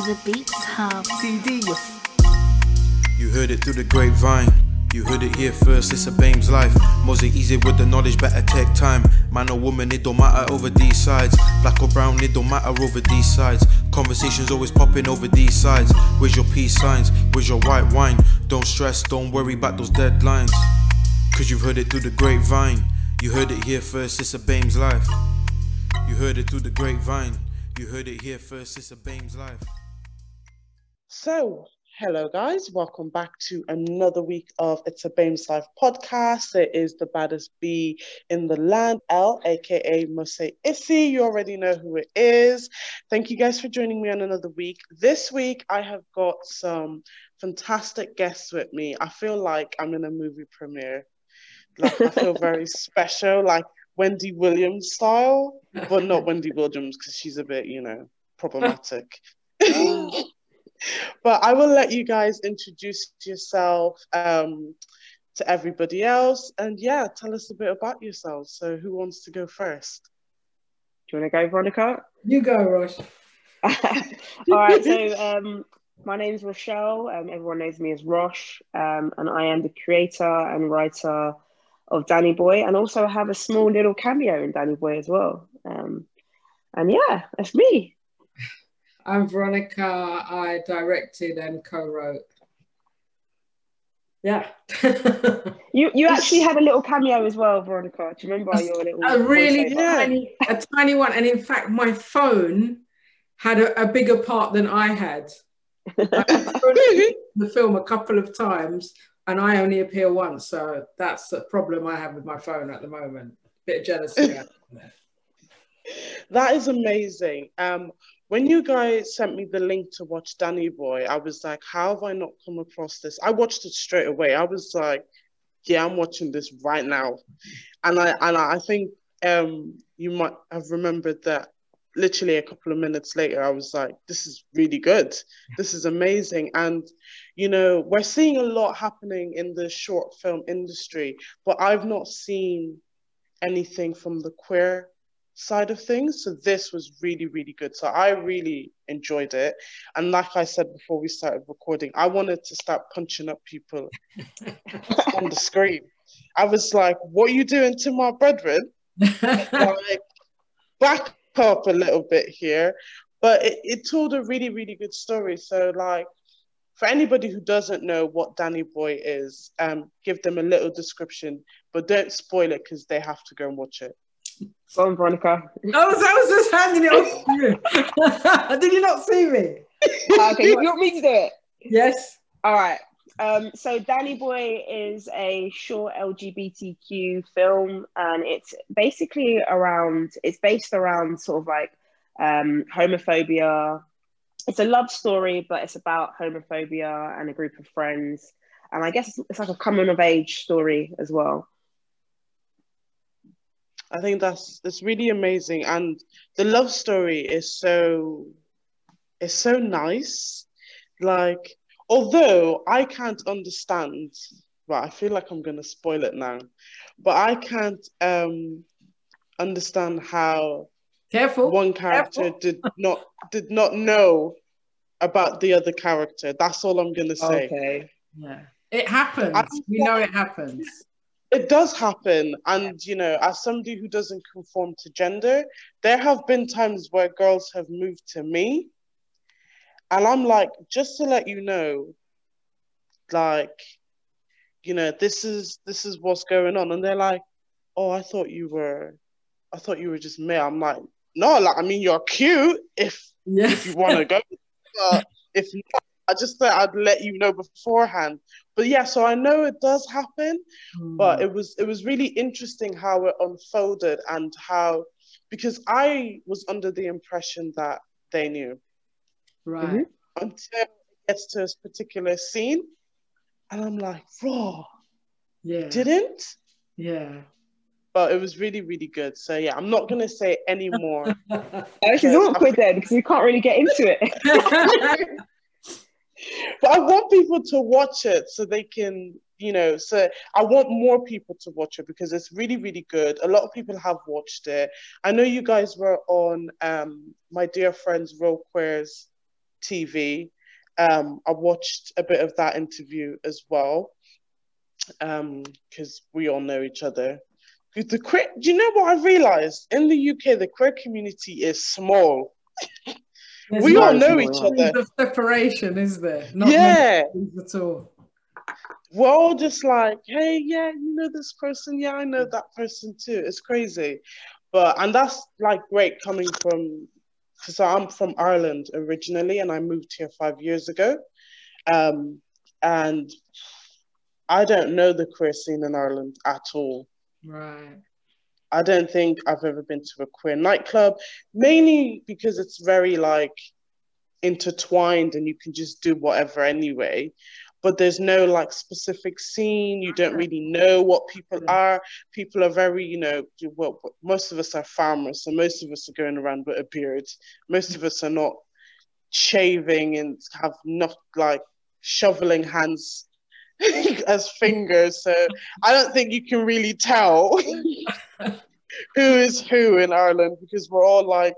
The Beats Hub. CD. You heard it through the grapevine. You heard it here first, it's a BAME's life. Mosaic easy with the knowledge, better take time. Man or woman, it don't matter over these sides. Black or brown, it don't matter over these sides. Conversations always popping over these sides. Where's your peace signs? Where's your white wine? Don't stress, don't worry about those deadlines. Cause you've heard it through the grapevine. You heard it here first, it's a BAME's life. You heard it through the grapevine. You heard it here first, it's a BAME's life. So, hello guys, welcome back to another week of It's a BAME's Life podcast. It is the baddest bee in the land, L, aka Mose Issy. You already know who it is. Thank you guys for joining me on another week. This week, I have got some fantastic guests with me. I feel like I'm in a movie premiere. Like, I feel very special, like Wendy Williams style, but not Wendy Williams because she's a bit, you know, problematic. Oh. But I will let you guys introduce yourself um, to everybody else. And yeah, tell us a bit about yourselves. So, who wants to go first? Do you want to go, Veronica? You go, Rosh. All right. So, um, my name is Rochelle. Um, everyone knows me as Rosh, um, and I am the creator and writer of Danny Boy, and also I have a small little cameo in Danny Boy as well. Um, and yeah, that's me. I'm Veronica. I directed and co-wrote. Yeah. you you actually had a little cameo as well, Veronica. Do you remember your little? A really tiny, a tiny one, and in fact, my phone had a, a bigger part than I had. the film a couple of times, and I only appear once, so that's the problem I have with my phone at the moment. Bit of jealousy. that is amazing. Um, when you guys sent me the link to watch Danny Boy, I was like, how have I not come across this? I watched it straight away. I was like, yeah, I'm watching this right now. And I and I think um, you might have remembered that literally a couple of minutes later, I was like, this is really good. This is amazing. And, you know, we're seeing a lot happening in the short film industry, but I've not seen anything from the queer side of things. So this was really, really good. So I really enjoyed it. And like I said before we started recording, I wanted to start punching up people on the screen. I was like, what are you doing to my brethren? like, back up a little bit here. But it, it told a really, really good story. So like for anybody who doesn't know what Danny Boy is, um, give them a little description, but don't spoil it because they have to go and watch it. Go on, Veronica. I was, I was just handing it off to you. Did you not see me? okay, you want me to do it? Yes. All right. Um, so Danny Boy is a short LGBTQ film, and it's basically around. It's based around sort of like um, homophobia. It's a love story, but it's about homophobia and a group of friends, and I guess it's, it's like a coming of age story as well. I think that's that's really amazing, and the love story is so is so nice. Like, although I can't understand, well, I feel like I'm gonna spoil it now, but I can't um understand how careful one character careful. did not did not know about the other character. That's all I'm gonna say. Okay. Yeah, it happens. we know it happens it does happen and you know as somebody who doesn't conform to gender there have been times where girls have moved to me and i'm like just to let you know like you know this is this is what's going on and they're like oh i thought you were i thought you were just me i'm like no like i mean you're cute if yeah. if you want to go but if not, I just thought I'd let you know beforehand. But yeah, so I know it does happen, mm. but it was it was really interesting how it unfolded and how because I was under the impression that they knew. Right. Mm-hmm. Until it gets to this particular scene. And I'm like, raw. Yeah. Didn't? Yeah. But it was really, really good. So yeah, I'm not gonna say any more. Which is awkward then because we can't really get into it but I want people to watch it so they can, you know, so I want more people to watch it because it's really, really good. A lot of people have watched it. I know you guys were on um, my dear friends Real Queers TV. Um, I watched a bit of that interview as well because um, we all know each other. The queer, do you know what I realized? In the UK, the queer community is small. we all know each other. The separation is there? Not yeah, at all. We're all just like, hey, yeah, you know this person, yeah, I know that person too. It's crazy, but and that's like great coming from because I'm from Ireland originally, and I moved here five years ago, um, and I don't know the queer scene in Ireland at all. Right. I don't think I've ever been to a queer nightclub, mainly because it's very like intertwined and you can just do whatever anyway. But there's no like specific scene. You don't really know what people mm. are. People are very, you know, well, most of us are farmers, so most of us are going around with a beard. Most of us are not shaving and have not like shoveling hands as fingers. So I don't think you can really tell who is who in Ireland because we're all like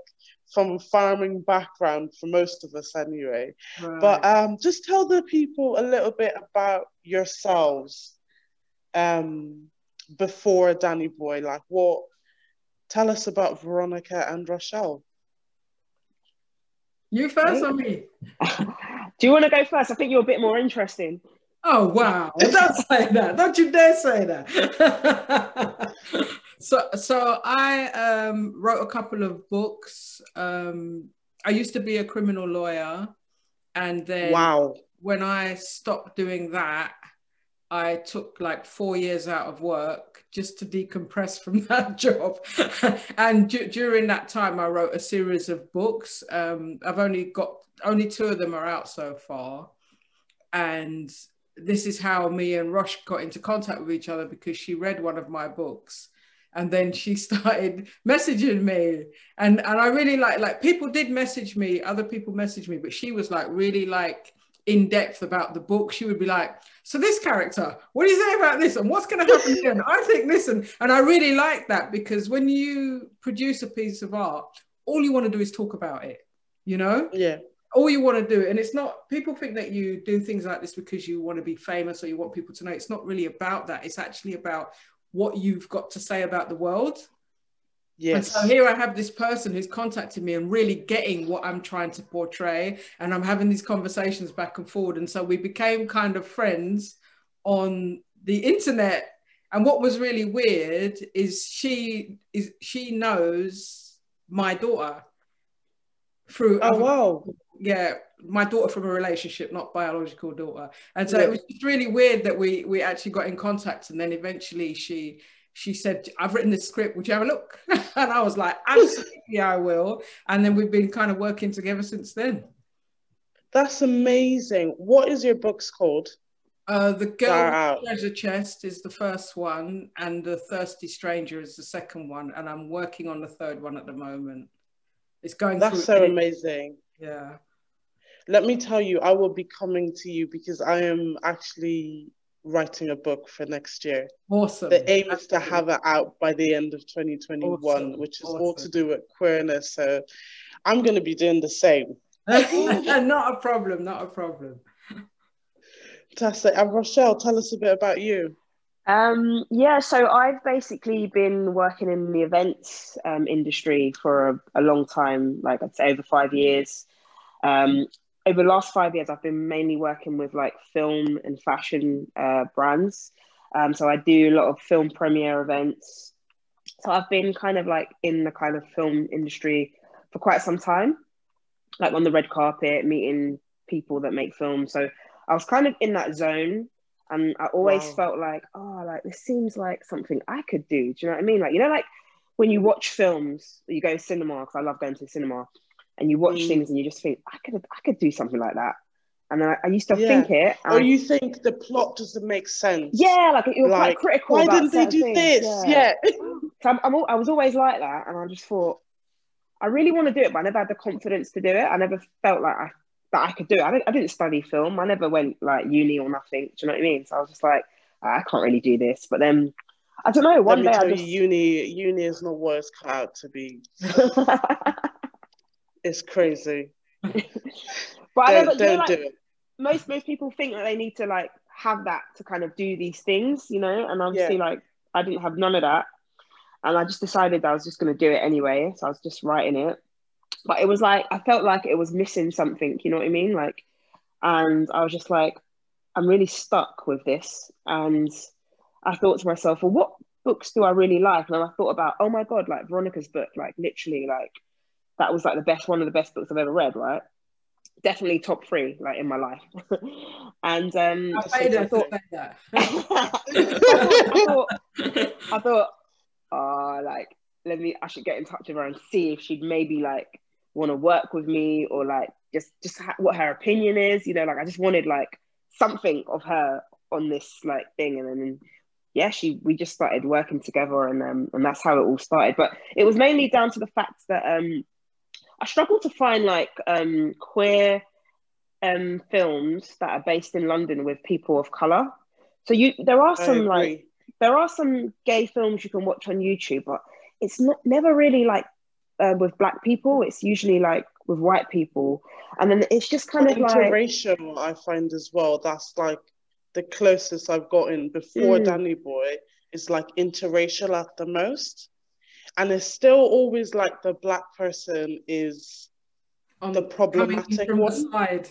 from farming background for most of us anyway. Right. But um, just tell the people a little bit about yourselves um, before Danny Boy. Like what? Tell us about Veronica and Rochelle. You first or me? Do you want to go first? I think you're a bit more interesting. Oh wow! Don't say that. Don't you dare say that. so, so I um, wrote a couple of books. Um, I used to be a criminal lawyer, and then wow, when I stopped doing that, I took like four years out of work just to decompress from that job. and d- during that time, I wrote a series of books. Um, I've only got only two of them are out so far, and this is how me and Rosh got into contact with each other because she read one of my books and then she started messaging me. And and I really like like people did message me other people messaged me but she was like really like in depth about the book. She would be like so this character what do you say about this? And what's going to happen here I think this and and I really like that because when you produce a piece of art all you want to do is talk about it you know? Yeah. All you want to do and it's not people think that you do things like this because you want to be famous or you want people to know. It's not really about that. It's actually about what you've got to say about the world. Yes. and so here i have this person who's contacted me and really getting what i'm trying to portray. And i'm having these conversations back and forward. And so we became kind of friends on the internet. And what was really weird is she is she knows my daughter through oh wow. Yeah, my daughter from a relationship, not biological daughter. And so yeah. it was just really weird that we we actually got in contact, and then eventually she she said, "I've written this script. Would you have a look?" and I was like, "Absolutely, I will." And then we've been kind of working together since then. That's amazing. What is your book's called? Uh, the Girl Treasure Chest is the first one, and The Thirsty Stranger is the second one, and I'm working on the third one at the moment. It's going. That's so amazing. Yeah. Let me tell you, I will be coming to you because I am actually writing a book for next year. Awesome. The aim is to have it out by the end of 2021, awesome. which is awesome. all to do with queerness. So I'm going to be doing the same. not a problem, not a problem. Fantastic. And Rochelle, tell us a bit about you. Um, yeah, so I've basically been working in the events um, industry for a, a, long time, like I'd say over five years. Um, over the last five years, I've been mainly working with like film and fashion uh, brands. Um, so I do a lot of film premiere events. So I've been kind of like in the kind of film industry for quite some time, like on the red carpet, meeting people that make films. So I was kind of in that zone and I always wow. felt like, oh, like this seems like something I could do. Do you know what I mean? Like, you know, like when you watch films, you go to cinema, because I love going to the cinema, and you watch mm. things and you just think, I could I could do something like that. And then I, I used to yeah. think it. Or you think the plot doesn't make sense. Yeah, like you're like, quite critical. Why didn't they do things. this? Yeah. yeah. so I'm, I'm, I was always like that. And I just thought, I really want to do it, but I never had the confidence to do it. I never felt like I that I could do. It. I didn't, I didn't study film. I never went like uni or nothing. Do you know what I mean? So I was just like, I can't really do this. But then I don't know. One Let day I just... uni uni is not what it's cut out to be. it's crazy. But I Don't, know, don't like, do it. most most people think that they need to like have that to kind of do these things, you know. And obviously, like I didn't have none of that, and I just decided I was just going to do it anyway. So I was just writing it, but it was like I felt like it was missing something. You know what I mean? Like, and I was just like, I'm really stuck with this, and I thought to myself, well, what books do I really like? And then I thought about, oh my god, like Veronica's book, like literally, like that was like the best one of the best books I've ever read, right? Definitely top three, like in my life. and um, I so I thought. I thought, I thought, oh, like let me, I should get in touch with her and see if she'd maybe like want to work with me or like just just ha- what her opinion is. You know, like I just wanted like something of her on this like thing, and then yeah, she we just started working together, and um, and that's how it all started. But it was mainly down to the fact that um, I struggle to find like um queer um films that are based in London with people of color. So you there are some like there are some gay films you can watch on YouTube, but it's not never really like uh, with black people. It's usually like with white people, and then it's just kind of like interracial I find as well. That's like the closest I've gotten before Mm. Danny Boy is like interracial at the most. And it's still always like the black person is On The problematic from the side.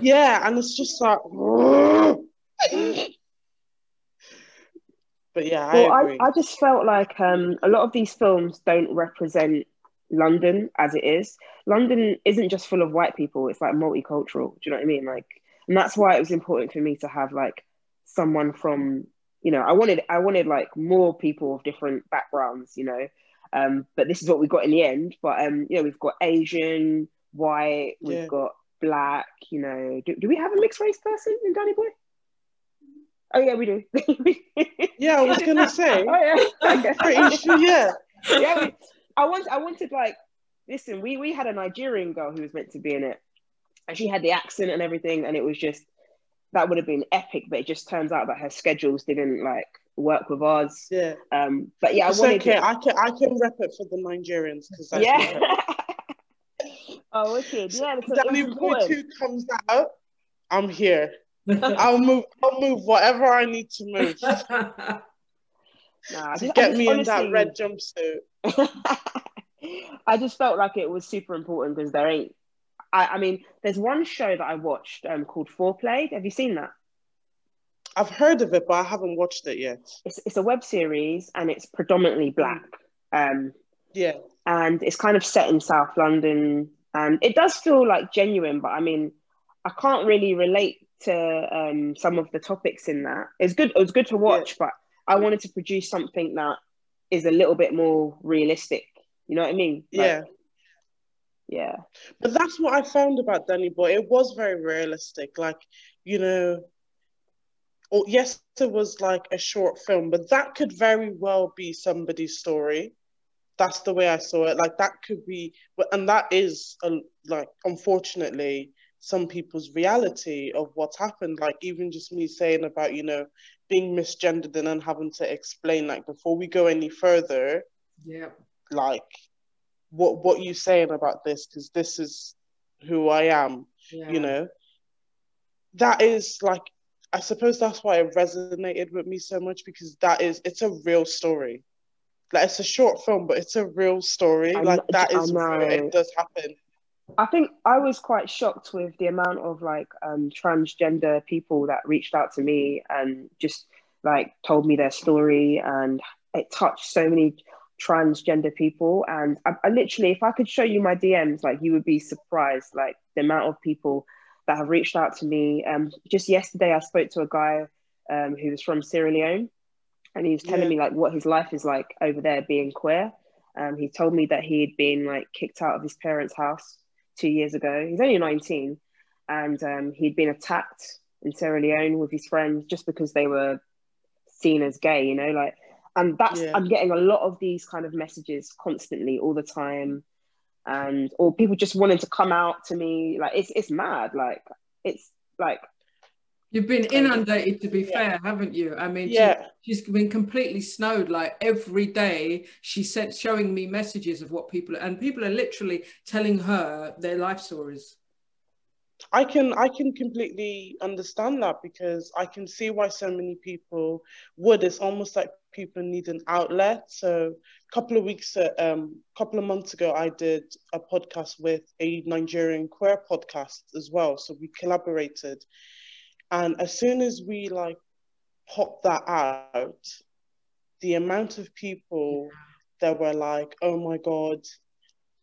yeah, and it's just like But yeah, well, I I. I just felt like um, a lot of these films don't represent London as it is. London isn't just full of white people; it's like multicultural. Do you know what I mean? Like, and that's why it was important for me to have like someone from, you know, I wanted I wanted like more people of different backgrounds, you know. Um, but this is what we got in the end. But um, you know, we've got Asian, white, we've Yeah. got black. You know, do, do we have a mixed race person in Danny Boy? Oh yeah, we do. yeah, I was gonna say. Oh yeah. Pretty sure, yeah. yeah, we, I want, I wanted like, listen, we we had a Nigerian girl who was meant to be in it, and she had the accent and everything, and it was just that would have been epic, but it just turns out that her schedules didn't like work with ours. Yeah. Um, but yeah, I wanted okay. it. I can I can rep it for the Nigerians because yeah. oh, wicked. Yeah, because Danny Boy 2 comes out, I'm here. I'll move I'll move whatever I need to move Nah, to just- I get just me in that red jumpsuit. I just felt like it was super important because there ain't. I, I mean, there's one show that I watched um, called Foreplay. Have you seen that? I've heard of it, but I haven't watched it yet. It's it's a web series and it's predominantly black. Um, Yeah. and it's kind of set in South London, and it does feel like genuine. But I mean, I can't really relate to um, some of the topics in that. It's good. It was good to watch, but I wanted to produce something that is a little bit more realistic. You know what I mean? Like, Yeah. Yeah. But that's what I found about Danny Boy. It was very realistic. Like, you know, or yes, it was like a short film, but that could very well be somebody's story. That's the way I saw it. Like that could be, but- and that is a, like, unfortunately, some people's reality of what's happened. Like even just me saying about, you know, being misgendered and then having to explain. Like before we go any further, yeah. like what what you saying about this because this is who I am yeah. you know that is like I suppose that's why it resonated with me so much because that is it's a real story like it's a short film but it's a real story I like that is real. it does happen I think I was quite shocked with the amount of like um, transgender people that reached out to me and just like told me their story, and it touched so many transgender people. And I, I literally, if I could show you my DMs, like you would be surprised, like the amount of people that have reached out to me. Um, just yesterday, I spoke to a guy um, who was from Sierra Leone, and he was telling Yeah. me like what his life is like over there being queer. Um, he told me that he had been like kicked out of his parents' house two years ago. He's only 19, and um, he'd been attacked in Sierra Leone with his friends just because they were seen as gay, you know, like. And that's Yeah. I'm getting a lot of these kind of messages constantly, all the time, and or people just wanting to come out to me. Like it's it's mad. Like it's like You've been inundated, to be Yeah. fair, haven't you? I mean, she- yeah she's been completely snowed. Like every day, she sent showing me messages of what people and people are literally telling her their life stories. I can I can completely understand that because I can see why so many people would. It's almost like people need an outlet. So a couple of weeks, uh, um, couple of months ago, I did a podcast with a Nigerian queer podcast as well. So we collaborated, and as soon as we like popped that out, the amount of people that were like, "Oh my god."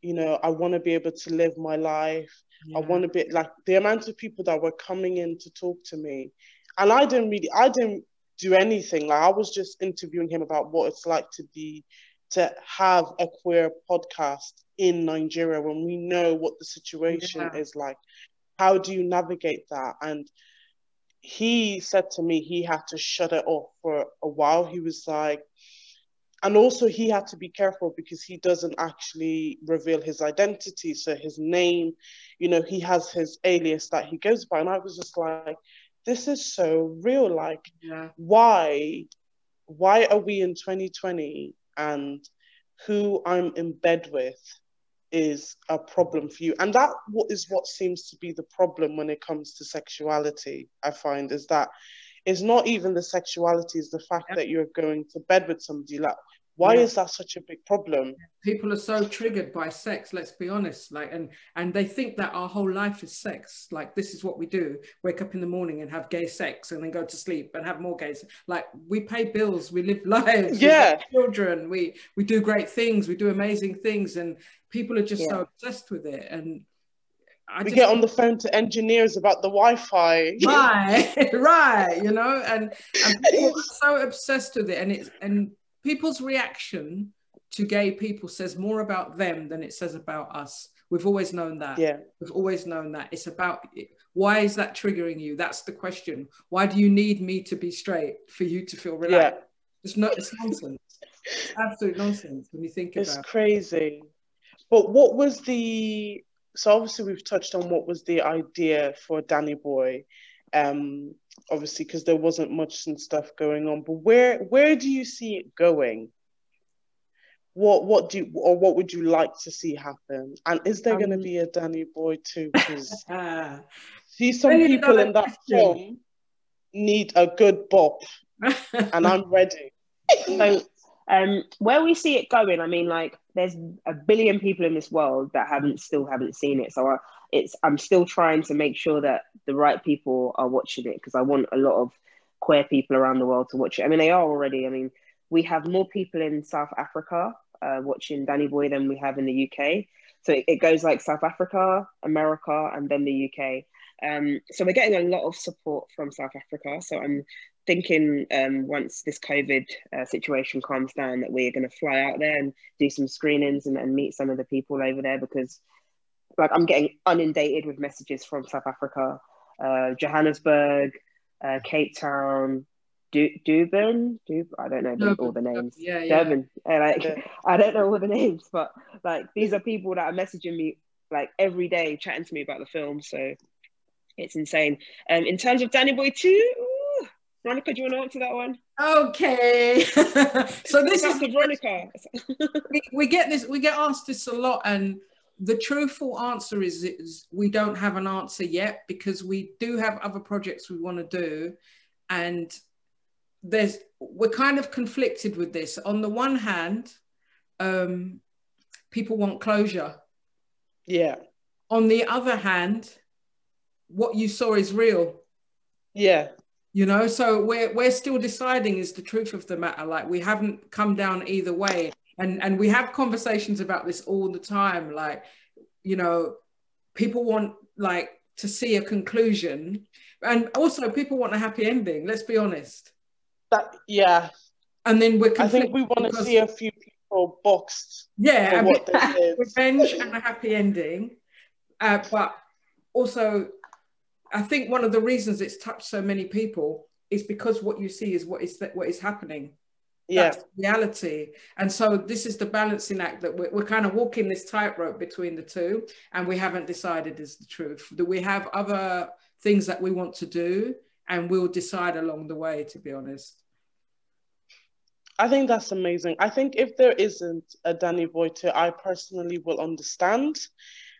You know, I want to be able to live my life yeah. I want to be like the amount of people that were coming in to talk to me. And I didn't really, I didn't do anything. Like I was just interviewing him about what it's like to be, to have a queer podcast in Nigeria when we know what the situation yeah. is like. How do you navigate that? And he said to me he had to shut it off for a while. He was like, and also he had to be careful because he doesn't actually reveal his identity so his name you know he has his alias that he goes by. And i was just like this is so real. Like yeah. why why are we in 2020 and who i'm in bed with is a problem for you? And that is what seems to be the problem when it comes to sexuality i find is that it's not even the sexuality, it's the fact yeah. that you're going to bed with somebody. Like, why yeah. is that such a big problem? People are so triggered by sex, let's be honest. Like, and and they think that our whole life is sex. Like, this is what we do: wake up in the morning and have gay sex, and then go to sleep and have more gay. Sex. Like, we pay bills, we live lives, yeah, we children, we we do great things, we do amazing things, and people are just yeah. so obsessed with it. And I we get on the phone to engineers about the Wi-Fi. Right, right. You know, and, and people are so obsessed with it, and it's and people's reaction to gay people says more about them than it says about us. We've always known that. Yeah. We've always known that. It's about why is that triggering you? That's the question. Why do you need me to be straight for you to feel relaxed? Yeah. It's not. It's nonsense. It's absolute nonsense when you think it's about. It's crazy. But what was the so obviously we've touched on what was the idea for Danny Boy, um, obviously because there wasn't much and stuff going on. But where where do you see it going? What what do you, or what would you like to see happen? And is there um, going to be a Danny Boy too? Because see, some people in that film need a good bop, and I'm ready. so, um, where we see it going, I mean, like there's a billion people in this world that haven't still haven't seen it. So I, it's I'm still trying to make sure that the right people are watching it because I want a lot of queer people around the world to watch it. I mean, they are already. I mean, we have more people in South Africa uh, watching Danny Boy than we have in the UK. So it, it goes like South Africa, America, and then the UK. Um, so we're getting a lot of support from South Africa. So I'm thinking um, once this COVID uh, situation calms down that we're going to fly out there and do some screenings and, and, meet some of the people over there because like I'm getting inundated with messages from South Africa, uh, Johannesburg, uh, Cape Town, du- Durban, Dub- I don't know Durban. all the names. Yeah, yeah. Durban. like yeah. I don't know all the names, but like these are people that are messaging me like every day, chatting to me about the film. So it's insane. Um, in terms of Danny Boy 2, Veronica, do you want to answer that one? Okay. so this is the Veronica. we, we get this, we get asked this a lot, and the truthful answer is, is we don't have an answer yet because we do have other projects we want to do, and there's we're kind of conflicted with this. On the one hand, um, people want closure. Yeah. On the other hand, what you saw is real. Yeah you know so we're we're still deciding is the truth of the matter. Like we haven't come down either way. And and we have conversations about this all the time. Like you know people want like to see a conclusion. And also people want a happy ending let's be honest. That yeah. And then we're i think we want to see a few people boxed yeah revenge and a happy ending. Uh, but also I think one of the reasons it's touched so many people is because what you see is what is what is happening. Yeah. That's reality. And so this is the balancing act that we're, we're kind of walking this tightrope between the two, and we haven't decided is the truth. Do we have other things that we want to do, and we'll decide along the way. To be honest. I think that's amazing. I think if there isn't a Danny 2, I personally will understand.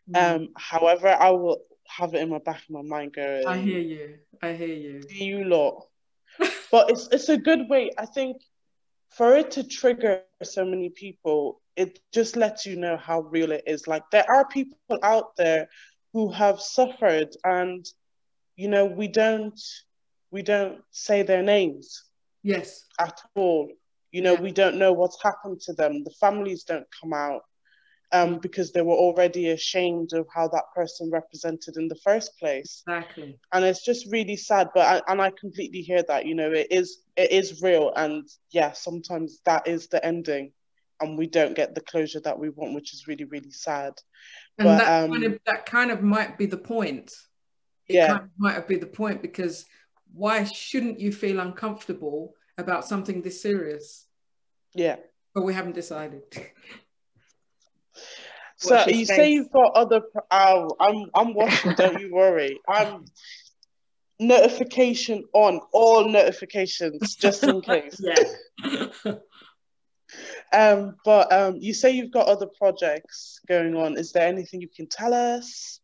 Mm. Um, however, I will have it in my back of my mind going. I hear you. I hear you. You lot. but it's it's a good way. I think for it to trigger so many people, it just lets you know how real it is. Like there are people out there who have suffered and you know we don't we don't say their names yes at all you know yeah. we don't know what's happened to them the families don't come out um, because they were already ashamed of how that person represented in the first place. Exactly. And it's just really sad. But I, and I completely hear that. You know, it is it is real, and yeah, sometimes that is the ending, and we don't get the closure that we want, which is really really sad. And but, that um, kind of that kind of might be the point. It yeah, kind of might be the point because why shouldn't you feel uncomfortable about something this serious? Yeah. But we haven't decided. so you space? say you've got other. Oh, I'm I'm watching. don't you worry. I'm notification on all notifications just in case. yeah. um, but um, you say you've got other projects going on. Is there anything you can tell us?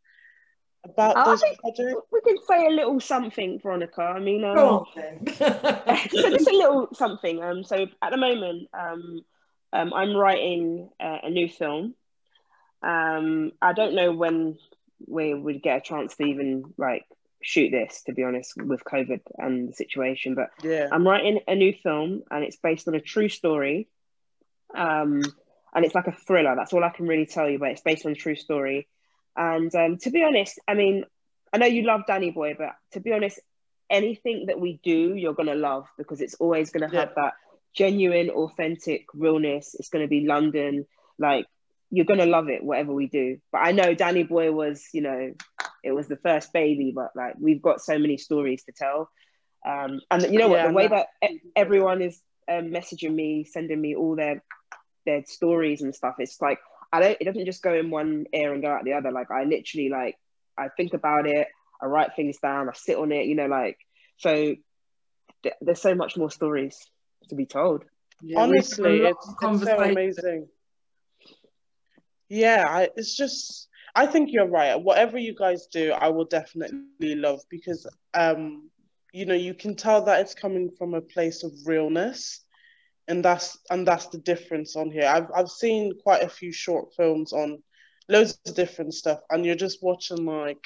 about I those projects? We can say a little something, Veronica. I mean, um, so just a little something. Um, so at the moment, um, um I'm writing uh, a new film. Um, I don't know when we would get a chance to even like shoot this, to be honest, with COVID and the situation. But yeah, I'm writing a new film, and it's based on a true story. Um, and it's like a thriller. That's all I can really tell you. But it's based on a true story and um, to be honest, I mean, I know you love Danny Boy, but to be honest, anything that we do, you're gonna love because it's always gonna have that genuine, authentic realness. It's gonna be London, like you're gonna love it, whatever we do. But I know Danny Boy was, you know, it was the first baby, but like we've got so many stories to tell. Um, and you know what, the way that everyone is um, messaging me, sending me all their their stories and stuff, it's like I don't. It doesn't just go in one ear and go out the other. Like I literally like I think about it. I write things down. I sit on it. You know, like so. Th- there's so much more stories to be told. Yeah, Honestly, it's, it's so amazing. Yeah, I, it's just. I think you're right. Whatever you guys do, I will definitely love because um, you know, you can tell that it's coming from a place of realness and that's and that's the difference on here. I've I've seen quite a few short films on loads of different stuff, and you're just watching like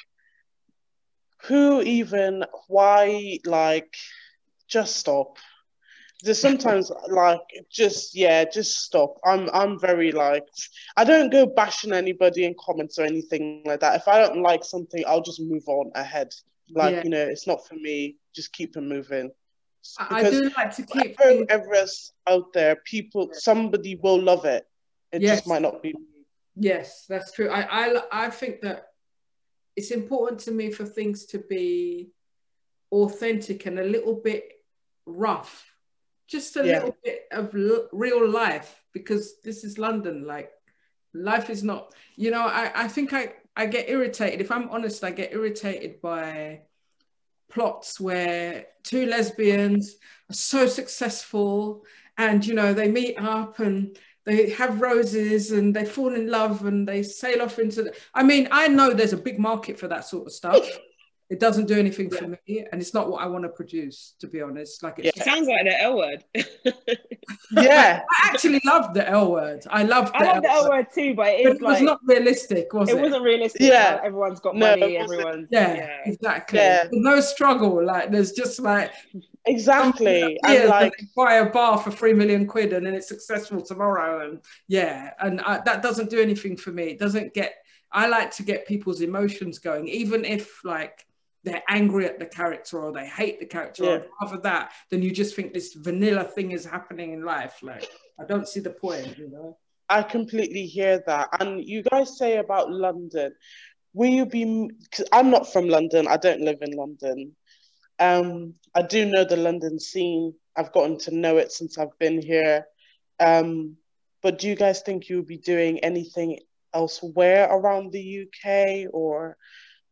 who even why like just stop. There's sometimes like just yeah, just stop. I'm I'm very like I don't go bashing anybody in comments or anything like that. If I don't like something, I'll just move on ahead. Like yeah. you know, it's not for me. Just keep it moving. I do like to keep Everest out there. People, somebody will love it. It yes. just might not be. Yes, that's true. I, I I think that it's important to me for things to be authentic and a little bit rough, just a yeah. little bit of l- real life because this is London. Like life is not. You know, I I think I I get irritated. If I'm honest, I get irritated by plots where two lesbians are so successful and you know they meet up and they have roses and they fall in love and they sail off into the i mean i know there's a big market for that sort of stuff it doesn't do anything for me and it's not what i want to produce to be honest. Like it sounds like the l word. Yeah. i actually love the l word. I love i love the l word. too but it, it was not realistic was it, it? wasn't realistic yeah. everyone's got no, money everyone's yeah, yeah. exactly. Yeah. no struggle like there's just like exactly. and like buy a bar for three million quid and then it's successful tomorrow and yeah and I, that doesn't do anything for me. It doesn't get i like to get people's emotions going even if like they're angry at the character or they hate the character yeah. or rather that then you just think this vanilla thing is happening in life. Like i don't see the point you know? I completely hear that. And you guys say about london. Will you be because i'm not from london. I don't live in london. Um i do know the london scene. I've gotten to know it since i've been here. Um but do you guys think you'll be doing anything elsewhere around the uk or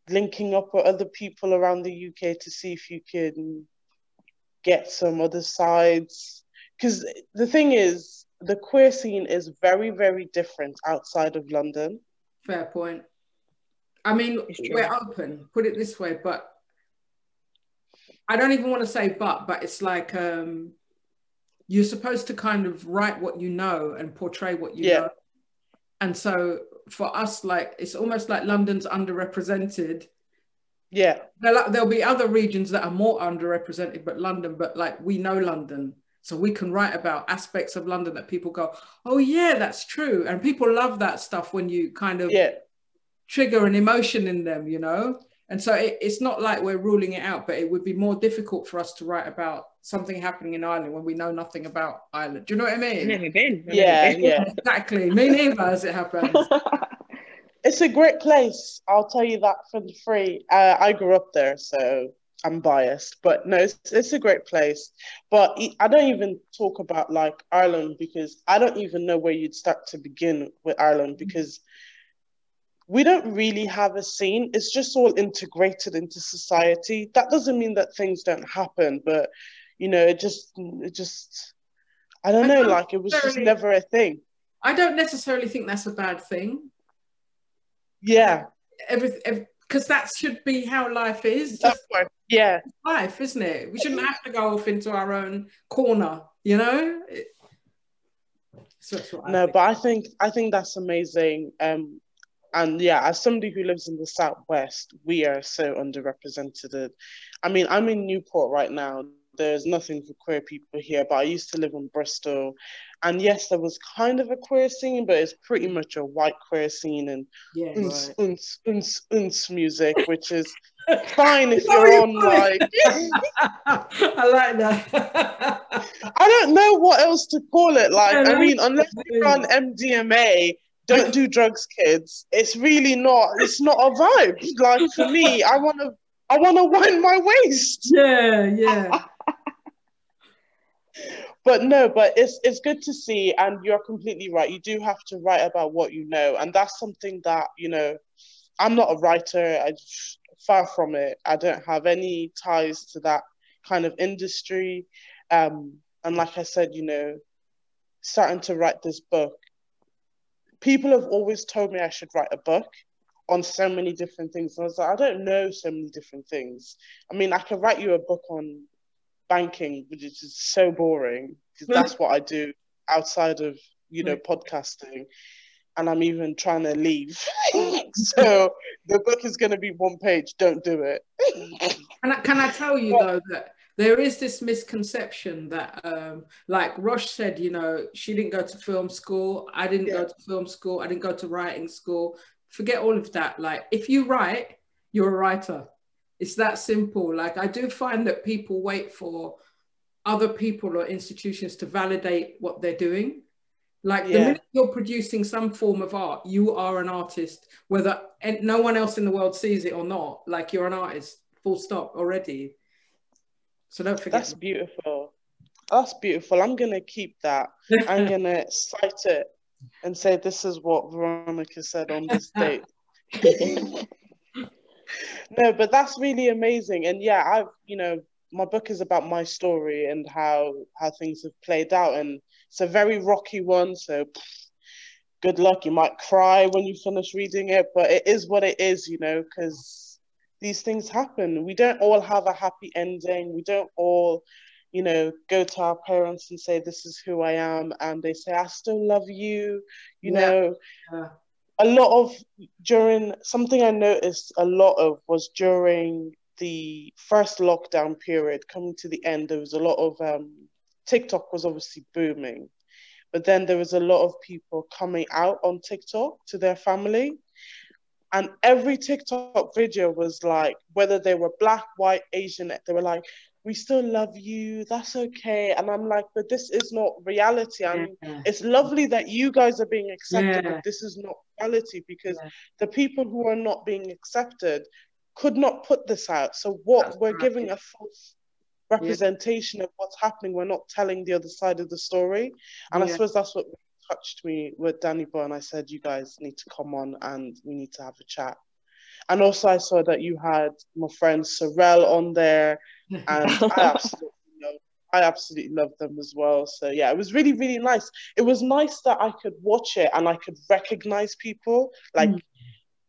linking up with other people around the UK to see if you can get some other sides. Because the thing is, the queer scene is very, very different outside of London. Fair point. I mean, we're open, put it this way, but I don't even want to say but, but it's like um, you're supposed to kind of write what you know and portray what you Yeah. know. And so for us, like, it's almost like London's underrepresented. Yeah, There'll, there'll be other regions that are more underrepresented, but London, but like we know London. So we can write about aspects of London that people go, oh, yeah, that's true. And people love that stuff when you kind of yeah, trigger an emotion in them, you know? And so it, it's not like we're ruling it out, but it would be more difficult for us to write about something happening in Ireland when we know nothing about Ireland. Do you know what I mean? Never been. I've yeah, been. yeah. Exactly. Me neither, as it happens. It's a great place. I'll tell you that for free. Uh, I grew up there, so I'm biased, but no, it's, it's a great place. But I don't even talk about like Ireland because I don't even know where you'd start to begin with Ireland because we don't really have a scene. It's just all integrated into society. That doesn't mean that things don't happen, but you know, it just, it just, I don't I know, don't like it was just never a thing. I don't necessarily think that's a bad thing. Yeah, Everything, because that should be how life is. Just. Yeah. life, isn't it? We shouldn't have to go off into our own corner, you know? It- so I No, think. but I think I think that's amazing. Um, and yeah, as somebody who lives in the southwest, we are so underrepresented. I mean, I'm in Newport right now. There's nothing for queer people here, but I used to live in Bristol, and yes, there was kind of a queer scene, but it's pretty much a white queer scene and yeah. uns, right. uns music, which is fine if you're on like I like that. I don't know what else to call it. Like, I mean, unless you run MDMA, don't do drugs, kids. It's really not. It's not a vibe. Like for me, I want to. I want to wind my waist. yeah, yeah. But no, but it's it's good to see, and you're completely right. You do have to write about what you know, and that's something that you know. I'm not a writer. I far from it. I don't have any ties to that kind of industry. Um, and like I said, you know, starting to write this book, people have always told me I should write a book on so many different things. And I was like, I don't know so many different things. I mean, I could write you a book on banking, which is so boring because that's what I do outside of, you know, podcasting. And I'm even trying to leave. so the book is going to be one page. Don't do it. Can I, can I tell you though that there is this misconception that, um, like Rosh said, you know, she didn't go to film school. I didn't go to film school. I didn't go to writing school. Forget all of that. Like, if you write, you're a writer. It's that simple. Like, I do find that people wait for other people or institutions to validate what they're doing. Like the minute you're producing some form of art, you are an artist, whether and no one else in the world sees it or not. Like you're an artist, full stop already. So don't forget. That's beautiful. That's beautiful. I'm going to keep that. I'm going to cite it and say this is what Veronica said on this date. no, but that's really amazing. And yeah, I've, you know, my book is about my story and how how things have played out and it's a very rocky one, so pff, good luck. You might cry when you finish reading it, but it is what it is, you know, because these things happen. We don't all have a happy ending. We don't all, you know, go to our parents and say, This is who I am. And they say, I still love you. You Yeah. know, Yeah. a lot of during something I noticed a lot of was during the first lockdown period coming to the end, there was a lot of um, TikTok was obviously booming. But then there was a lot of people coming out on TikTok to their family. And every TikTok video was like, whether they were black, white, Asian, they were like, we still love you. That's okay. And I'm like, but this is not reality. I mean, Yeah. it's lovely that you guys are being accepted, Yeah. but this is not reality because Yeah. the people who are not being accepted could not put this out. So what That's we're right. giving a false representation of what's happening. We're not telling the other side of the story. And I suppose that's what touched me with Danny Boy. And I said, you guys need to come on and we need to have a chat. And also I saw that you had my friend Sorel on there and I absolutely love I absolutely love them as well. So yeah, it was really, really nice. It was nice that I could watch it and I could recognize people. Like, Mm.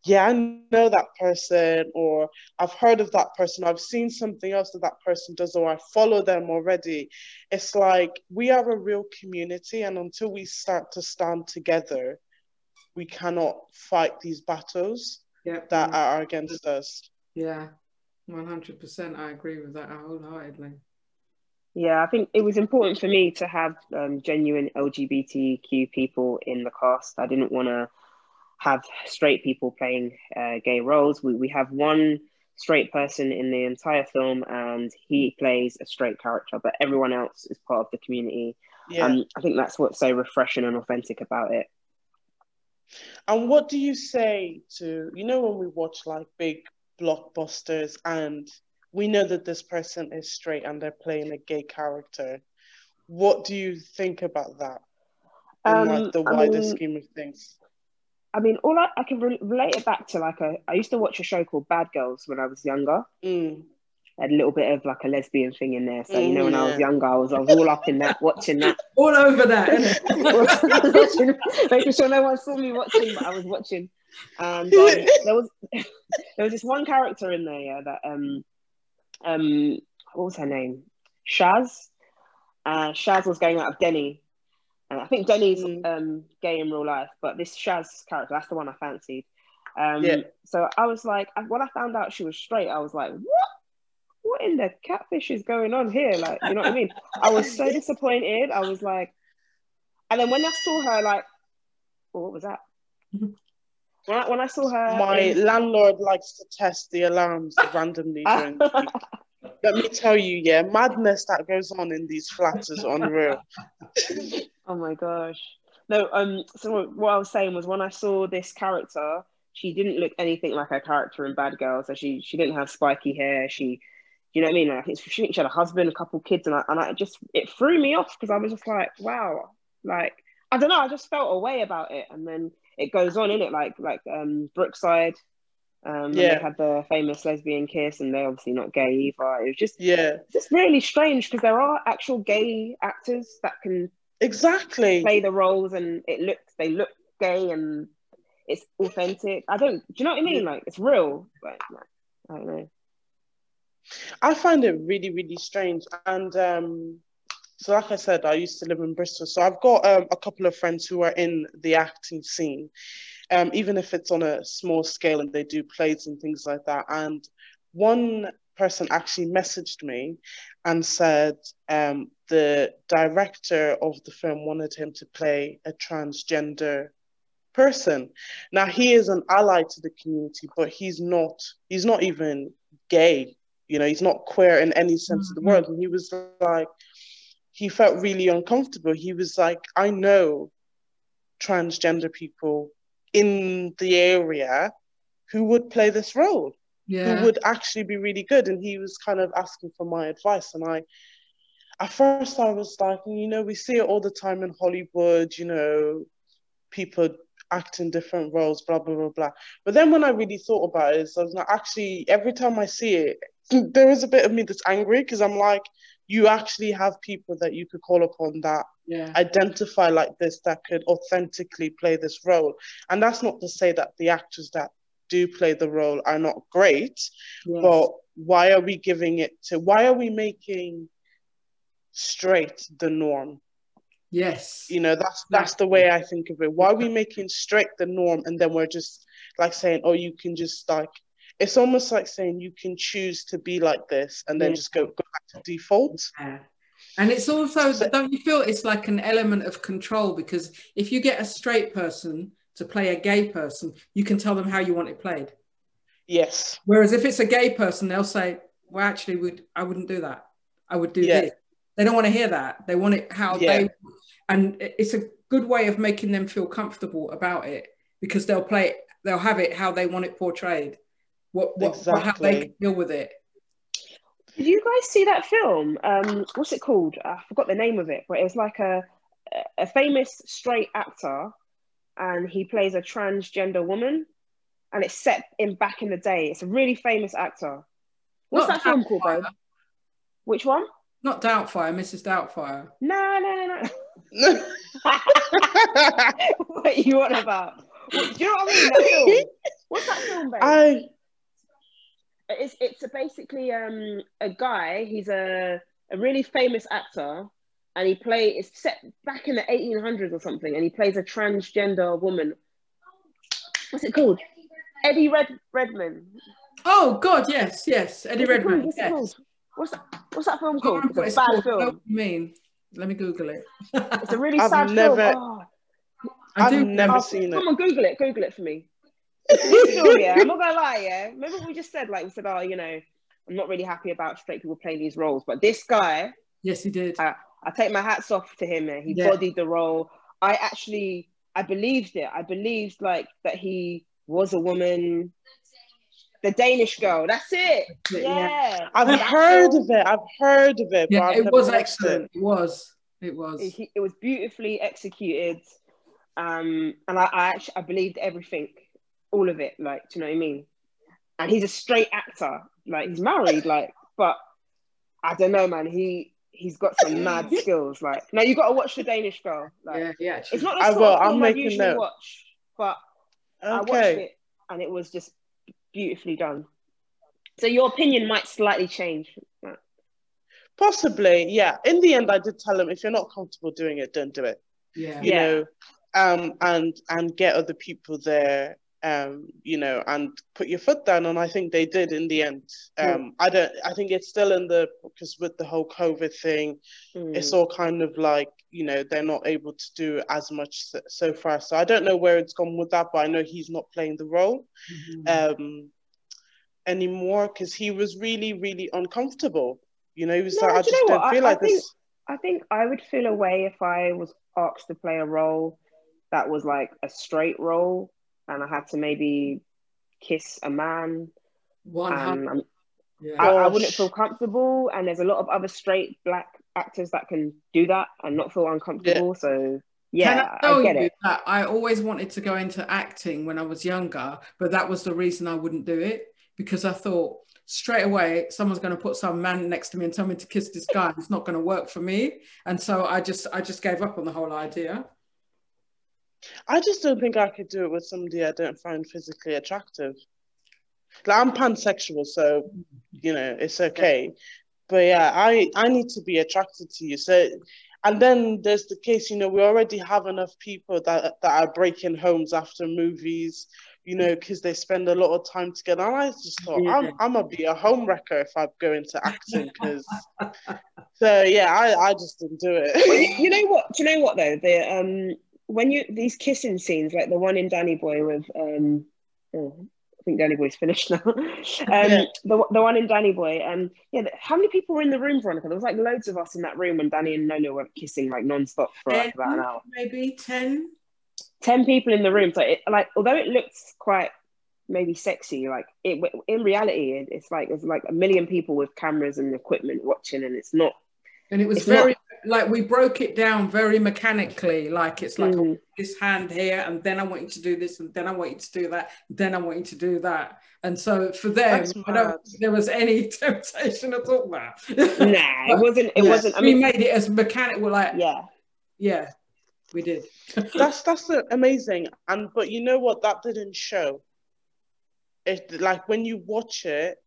Yeah, I know that person, or I've heard of that person, I've seen something else that that person does, or I follow them already. It's like we are a real community, and until we start to stand together, we cannot fight these battles Yeah. that are against us. Yeah. One hundred percent. I agree with that wholeheartedly. Yeah, I think it was important for me to have um, genuine LGBTQ people in the cast. I didn't want to have straight people playing uh, gay roles. We, we have one straight person in the entire film, and he plays a straight character, but everyone else is part of the community. Yeah. Um, I think that's what's so refreshing and authentic about it. And what do you say to, you know, when we watch like big blockbusters and we know that this person is straight and they're playing a gay character, what do you think about that in Um, like the I wider mean- scheme of things? I mean, all I, I can re- relate it back to like a. I used to watch a show called Bad Girls when I was younger. Mm. had a little bit of like a lesbian thing in there. So you know, when I was Mm, younger, I was I was all up in that, watching that, All over that, watching, making sure no one saw me watching, but I was watching. And um, there was there was this one character in there yeah, that um um what was her name? Shaz. Uh, Shaz was going out of Denny. And I think Denny's Mm. um, gay in real life, but this Shaz character, that's the one I fancied. Um, Yeah. So I was like, when I found out she was straight, I was like, what? What in the catfish is going on here? Like, you know what I mean? I was so disappointed. I was like, and then when I saw her, like, oh, what was that? When I, when I saw her, My in- landlord likes to test the alarms randomly during the week. Let me tell you, yeah, madness that goes on in these flats is unreal. Oh my gosh. No, um, so what I was saying was when I saw this character, she didn't look anything like her character in Bad Girl. So she she didn't have spiky hair. She, you know what I mean? Like she, she had a husband, a couple kids, and I and I just it threw me off because I was just like, wow, like I don't know, I just felt a way about it, and then it goes on in it like like um Brookside. Um, yeah. They had the famous lesbian kiss, and they're obviously not gay either. It was just Yeah, it's just really strange because there are actual gay actors that can exactly. play the roles and it looks they look gay and it's authentic. I don't do you know what I mean? Like it's real, but like, I don't know. I find it really, really strange. And um, so, like I said, I used to live in Bristol. So I've got um, a couple of friends who are in the acting scene, um, even if it's on a small scale and they do plays and things like that. And one person actually messaged me and said um, the director of the film wanted him to play a transgender person. Now he is an ally to the community, but he's not. He's not even gay you know he's not queer in any sense of the Mhm. word and he was like he felt really uncomfortable he was like i know transgender people in the area who would play this role Yeah. who would actually be really good and he was kind of asking for my advice and i at first i was like you know we see it all the time in hollywood you know people act in different roles blah blah blah blah but then when i really thought about it so i was like actually every time i see it there is a bit of me that's angry because i'm like you actually have people that you could call upon that yeah. identify like this that could authentically play this role and that's not to say that the actors that do play the role are not great Yes. but why are we giving it to why are we making straight the norm yes. you know that's that's the way i think of it why are we making straight the norm and then we're just like saying oh you can just like it's almost like saying you can choose to be like this and then Yeah. just go, go back to default Yeah. And it's also, So- don't you feel it's like an element of control? Because if you get a straight person to play a gay person, you can tell them how you want it played. yes Whereas if it's a gay person, they'll say, "Well, actually, would I wouldn't do that. I would do Yeah. this." They don't want to hear that. They want it how Yeah. they, and it's a good way of making them feel comfortable about it because they'll play, it, they'll have it how they want it portrayed. What, what, what how they Exactly. can deal with it. Did you guys see that film? Um, what's it called? I forgot the name of it, but it was like a a famous straight actor, and he plays a transgender woman, and it's set in back in the day. It's a really famous actor. What's Not that film called, babe? Which one? Not Doubtfire, Mrs. Doubtfire. No, no, no, no. what are you on about? What- do you know what I mean? That film? What's that film, babe? I it's it's basically um a guy. He's a a really famous actor, and he play. It's set back in the 1800s or something, and he plays a transgender woman. What's it called? Eddie Red Redmayne. Oh God, yes, yes, Eddie What's it called? Redmayne. What's it Yes. Called? What's that? What's that film called? what It's it's a bad called. Film. what you mean? Let me Google it. It's a really I've sad never- film. Oh, I I've do. never oh, seen come it. Come on, Google it. Google it for me. This yeah, I'm not gonna lie, yeah. Remember what we just said, like we said, oh, you know, I'm not really happy about straight people playing these roles, but this guy, Yes, he did. I, I take my hats off to him. Man. He Yeah. bodied the role. I actually, I believed it. I believed like that he was a woman. The Danish girl. That's it. Yeah. Yeah. I've That heard film, of it. I've heard of it, Yeah, I've it was excellent. It was. It was. It, it was beautifully executed, um, and I, I actually I believed everything, all of it. Like, do you know what I mean? And he's a straight actor. Like, he's married. Like, but I don't know, man. He he's got some mad skills. Like, now you got to watch the Danish girl. Like, yeah, yeah. it's not the I sort will. of I'll film I make a usually note. watch, but I watched it and it was just beautifully done. So your opinion might slightly change. Possibly, yeah. In the end, I did tell him if you're not comfortable doing it, don't do it. Yeah. You Yeah. know, um, and and get other people there, um, you know, and put your foot down. And I think they did in the end. Um, I don't. I think it's still in the because with the whole COVID thing, Mm. it's all kind of like you know they're not able to do as much so, so far. So I don't know where it's gone with that, but I know he's not playing the role Mhm. um anymore because he was really really uncomfortable. You know, he was No, like, I just don't what? Feel I like think- this. I think I would feel a way if I was asked to play a role that was like a straight role and I had to maybe kiss a man One hundred. I'm- Yeah. I, I wouldn't feel comfortable. And there's a lot of other straight black actors that can do that and not feel uncomfortable. So yeah, Can I tell I get you it. that I always wanted to go into acting when I was younger, but that was the reason I wouldn't do it because I thought straight away someone's going to put some man next to me and tell me to kiss this guy. It's not going to work for me, and so I just I just gave up on the whole idea. I just don't think I could do it with somebody I don't find physically attractive. Like I'm pansexual, so you know it's okay. But yeah, I I need to be attracted to you. So, and then there's the case, you know, we already have enough people that that are breaking homes after movies, you know, because they spend a lot of time together. And I just thought Yeah. I'm I'm gonna be a home wrecker if I go into acting, because. So yeah, I I just didn't do it. you, know what? Do you know what though? The um when you these kissing scenes, like the one in Danny Boy with um, oh, think Danny Boy's finished now. um, Yeah. the the one in Danny Boy, um, yeah. How many people were in the room, Veronica? There was like loads of us in that room when Danny and Nono were kissing like non-stop for like about an hour. maybe ten. Ten people in the room. So it like although it looks quite maybe sexy, like it in reality, it, it's like there's like a million people with cameras and equipment watching, and it's not. And it was It's very like we broke it down very mechanically, like it's like Mm. this hand here, and then I want you to do this, and then I want you to do that, then I want you to do that. And so for them, I don't there was any temptation at all. Nah, it wasn't. It Yeah. wasn't. I we made it as mechanical, like yeah. yeah, we did. that's that's amazing and but you know what that didn't show it like when you watch it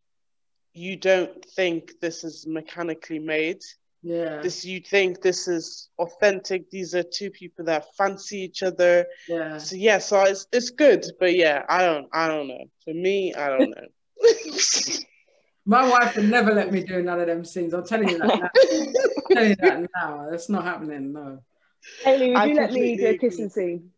you don't think this is mechanically made Yeah, this you think this is authentic these are two people that fancy each other yeah. so yeah so it's, it's good but yeah i don't i don't know for me i don't know My wife would never let me do none of them scenes. I'm telling you that now. I'm telling you that now. It's not happening. No. Haley, would I you let me do a kissing scene?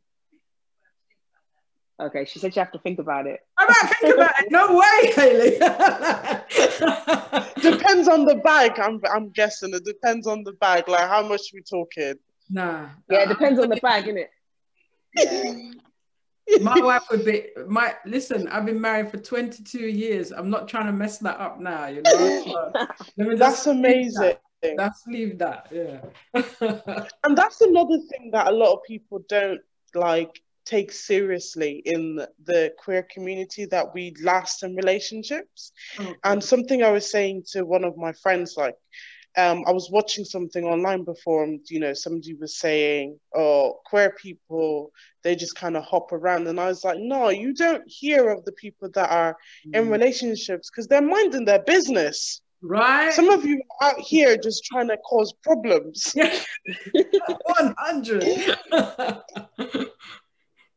Okay, she said you have to think about it. I don't think about it. No way, Haley. depends on the bag i'm i'm guessing it depends on the bag like how much we talking nah. Yeah, it depends on the bag, innit? Yeah. my wife would be my listen i've been married for 22 years i'm not trying to mess that up now you know So, let me that's just leave amazing that. let's leave that yeah And that's another thing that a lot of people don't like take seriously in the queer community that we last in relationships. And something I was saying to one of my friends, like, um, I was watching something online before, and you know, somebody was saying, "Oh, queer people, they just kind of hop around," and I was like, "No, you don't hear of the people that are in Mm. relationships because they're minding their business. Right? Some of you are out here just trying to cause problems." Yeah. 100.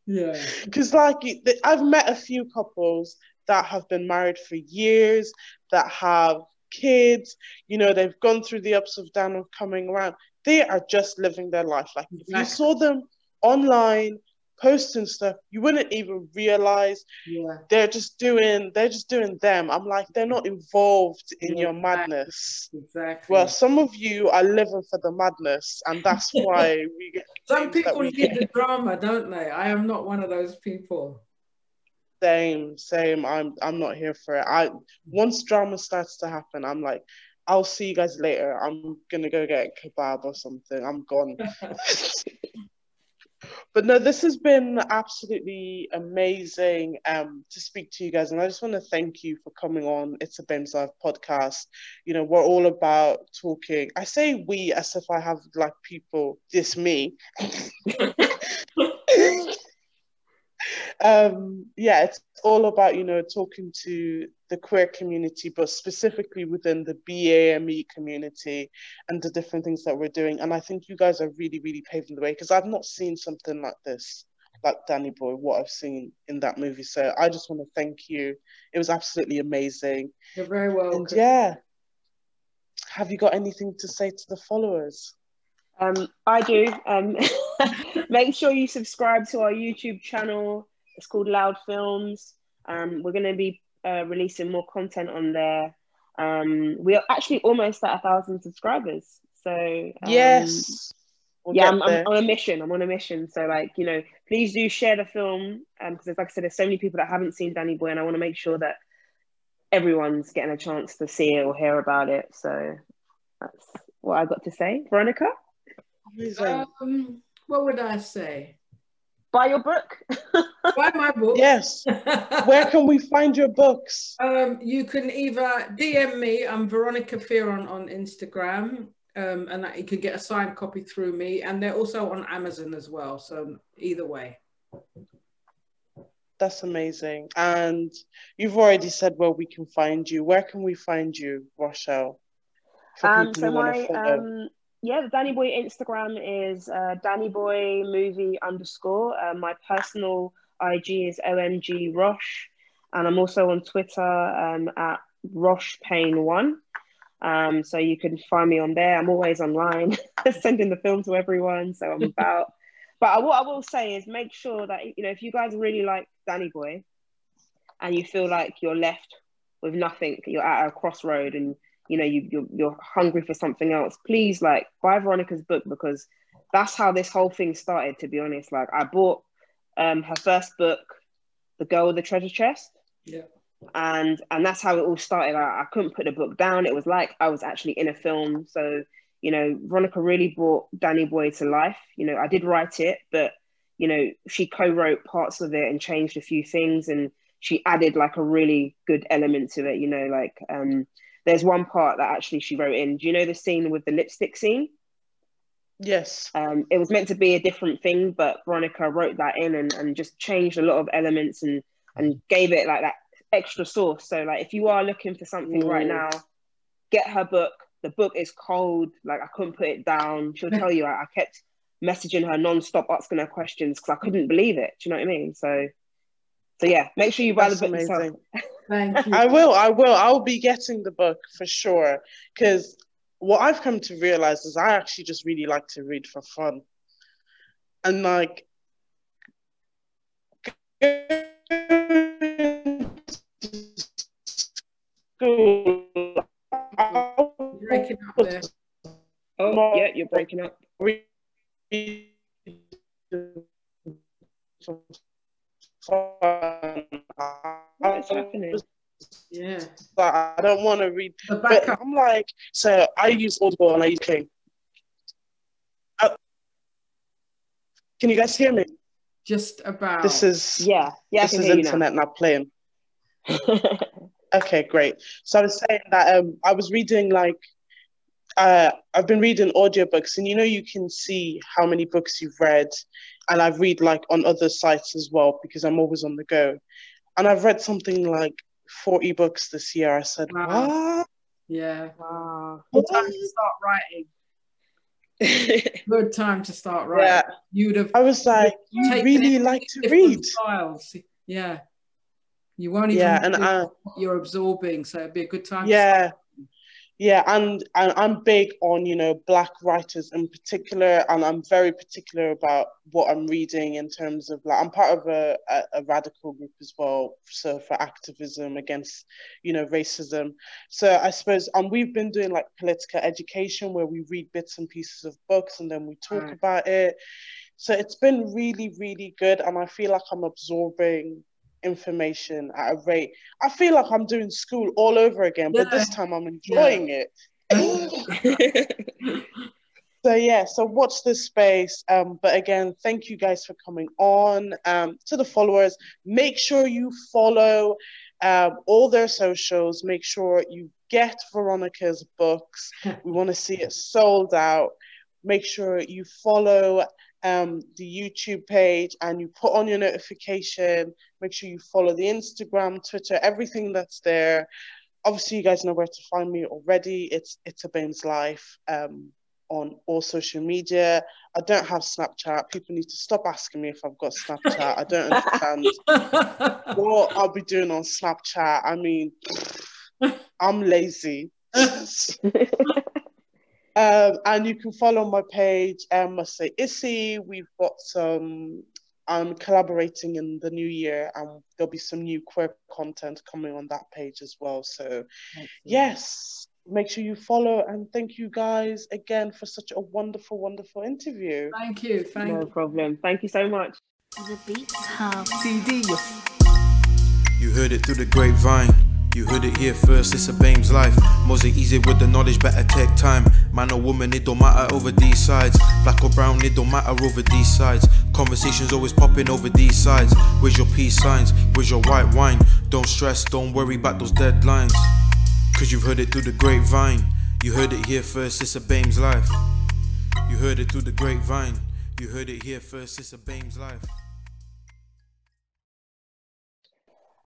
yeah. Because, like, I've met a few couples that have been married for years, that have kids, you know, they've gone through the ups and downs of coming around. They are just living their life. Like, if you saw them online posting stuff, you wouldn't even realize Yeah. they're just doing, they're just doing them. I'm like, they're not involved in your madness. Exactly. Well, some of you are living for the madness, and that's why we get Some people need get. the drama, don't they? I am not one of those people. Same, same. I'm I'm not here for it. I once drama starts to happen, I'm like, I'll see you guys later. I'm gonna go get a kebab or something. I'm gone. But no, this has been absolutely amazing um to speak to you guys, and I just want to thank you for coming on. It's a BAME's Life podcast. You know, we're all about talking. I say we as if I have like people this me. um yeah it's all about you know talking to the queer community but specifically within the BAME community and the different things that we're doing and I think you guys are really really paving the way because I've not seen something like this like Danny Boy what I've seen in that movie so I just want to thank you it was absolutely amazing You're very welcome. and yeah have you got anything to say to the followers Um, I do. Um, make sure you subscribe to our YouTube channel. It's called Loud Films. Um, we're going to be uh, releasing more content on there. Um, we are actually almost at a thousand subscribers. So um, yes we'll yeah, I'm, I'm on a mission. I'm on a mission. So like you know, please do share the film and because like I said, there's so many people that haven't seen Danny Boy, and I want to make sure that everyone's getting a chance to see it or hear about it. So that's what I got to say, Veronica. Um, what would I say? Buy your book. Buy my book. yes where can we find your books Um, you can either DM me, I'm Veronica Fearon on Instagram, um, and that you can get a signed copy through me, and they're also on Amazon as well. So either way, That's amazing. And you've already said where we can find you. Where can we find you, Rochelle? Um, so my um, yeah, the Danny Boy Instagram is uh, Danny Boy movie underscore. Uh, my personal IG is omg rosh, and I'm also on Twitter um, at rosh Payne one. Um, so you can find me on there. I'm always online, sending the film to everyone. So I'm about. But what I will say is make sure that you know if you guys really like Danny Boy, and you feel like you're left with nothing, you're at a crossroad, and you know you you're, you're hungry for something else. Please like buy Veronica's book because that's how this whole thing started. To be honest, like I bought um, her first book, The Girl with the Treasure Chest yeah, and and that's how it all started. I, I couldn't put the book down. It was like I was actually in a film. So you know, Veronica really brought Danny Boy to life. You know, I did write it, but you know, she co-wrote parts of it and changed a few things, and she added like a really good element to it. You know, like um, there's one part that actually she wrote in. Do you know the scene with the lipstick scene? Yes. um, it was meant to be a different thing, but Veronica wrote that in and, and just changed a lot of elements and and gave it like that extra sauce. So like if you are looking for something right Mm. now, get her book. The book is cold. Like I couldn't put it down. She'll tell you. I, I kept messaging her non-stop, asking her questions because I couldn't believe it. Do you know what I mean? So so yeah, make sure you buy That's the book yourself. amazing. thank you. I will, I will. I'll be getting the book for sure. Because what I've come to realize is I actually just really like to read for fun. And like school, breaking up there. Oh yeah, you're breaking up. Read for fun. What's happening? Yeah, I don't want to read But. I'm like, so I use Audible and I use King. Uh, can you guys hear me? Just about. This is Yeah, yeah, this is hear you internet not playing. Okay, great. So I was saying that um, I was reading like uh, I've been reading audiobooks, and you know, you can see how many books you've read. And I've read like on other sites as well because I'm always on the go. And I've read something like 40 books this year. I said, wow. what? Yeah. Wow. Good time to start writing. Good time to start writing. Yeah. You'd have. I was like, you really like to read. Styles. Yeah. You won't even. Yeah, and I, you're absorbing, so it'd be a good time. Yeah yeah and, and i'm big on you know black writers in particular and i'm very particular about what i'm reading in terms of like i'm part of a, a, a, radical group as well so for activism against you know racism so i suppose and we've been doing like political education where we read bits and pieces of books and then we talk right. about it so it's been really really good and i feel like i'm absorbing information at a rate. I feel like I'm doing school all over again, but this time I'm enjoying yeah. it. so yeah, so watch this space. Um, but again, thank you guys for coming on. Um, to the followers, make sure you follow um, all their socials. Make sure you get Veronica's books. we want to see it sold out. Make sure you follow um, the YouTube page and you put on your notification. Make sure you follow the Instagram, Twitter, everything that's there. Obviously, you guys know where to find me already. It's it's a BAME's life um, on all social media. I don't have Snapchat. People need to stop asking me if I've got Snapchat. I don't understand what I'll be doing on Snapchat. I mean, I'm lazy. Um, and you can follow my page, um, must say Issy. We've got some. I'm collaborating in the new year, and there'll be some new queer content coming on that page as well. So, yes, make sure you follow and thank you guys again for such a wonderful, wonderful interview. Thank you. Thank no problem. Thank you so much. The Beats Hub CD. You heard it through the grapevine. You heard it here first, it's a BAME's life. Mosaic easy with the knowledge, better take time. Man or woman, it don't matter over these sides. Black or brown, it don't matter over these sides. Conversations always popping over these sides. Where's your peace signs? Where's your white wine? Don't stress, don't worry about those deadlines. Cause you've heard it through the grapevine. You heard it here first, it's a BAME's life. You heard it through the grapevine. You heard it here first, it's a BAME's life.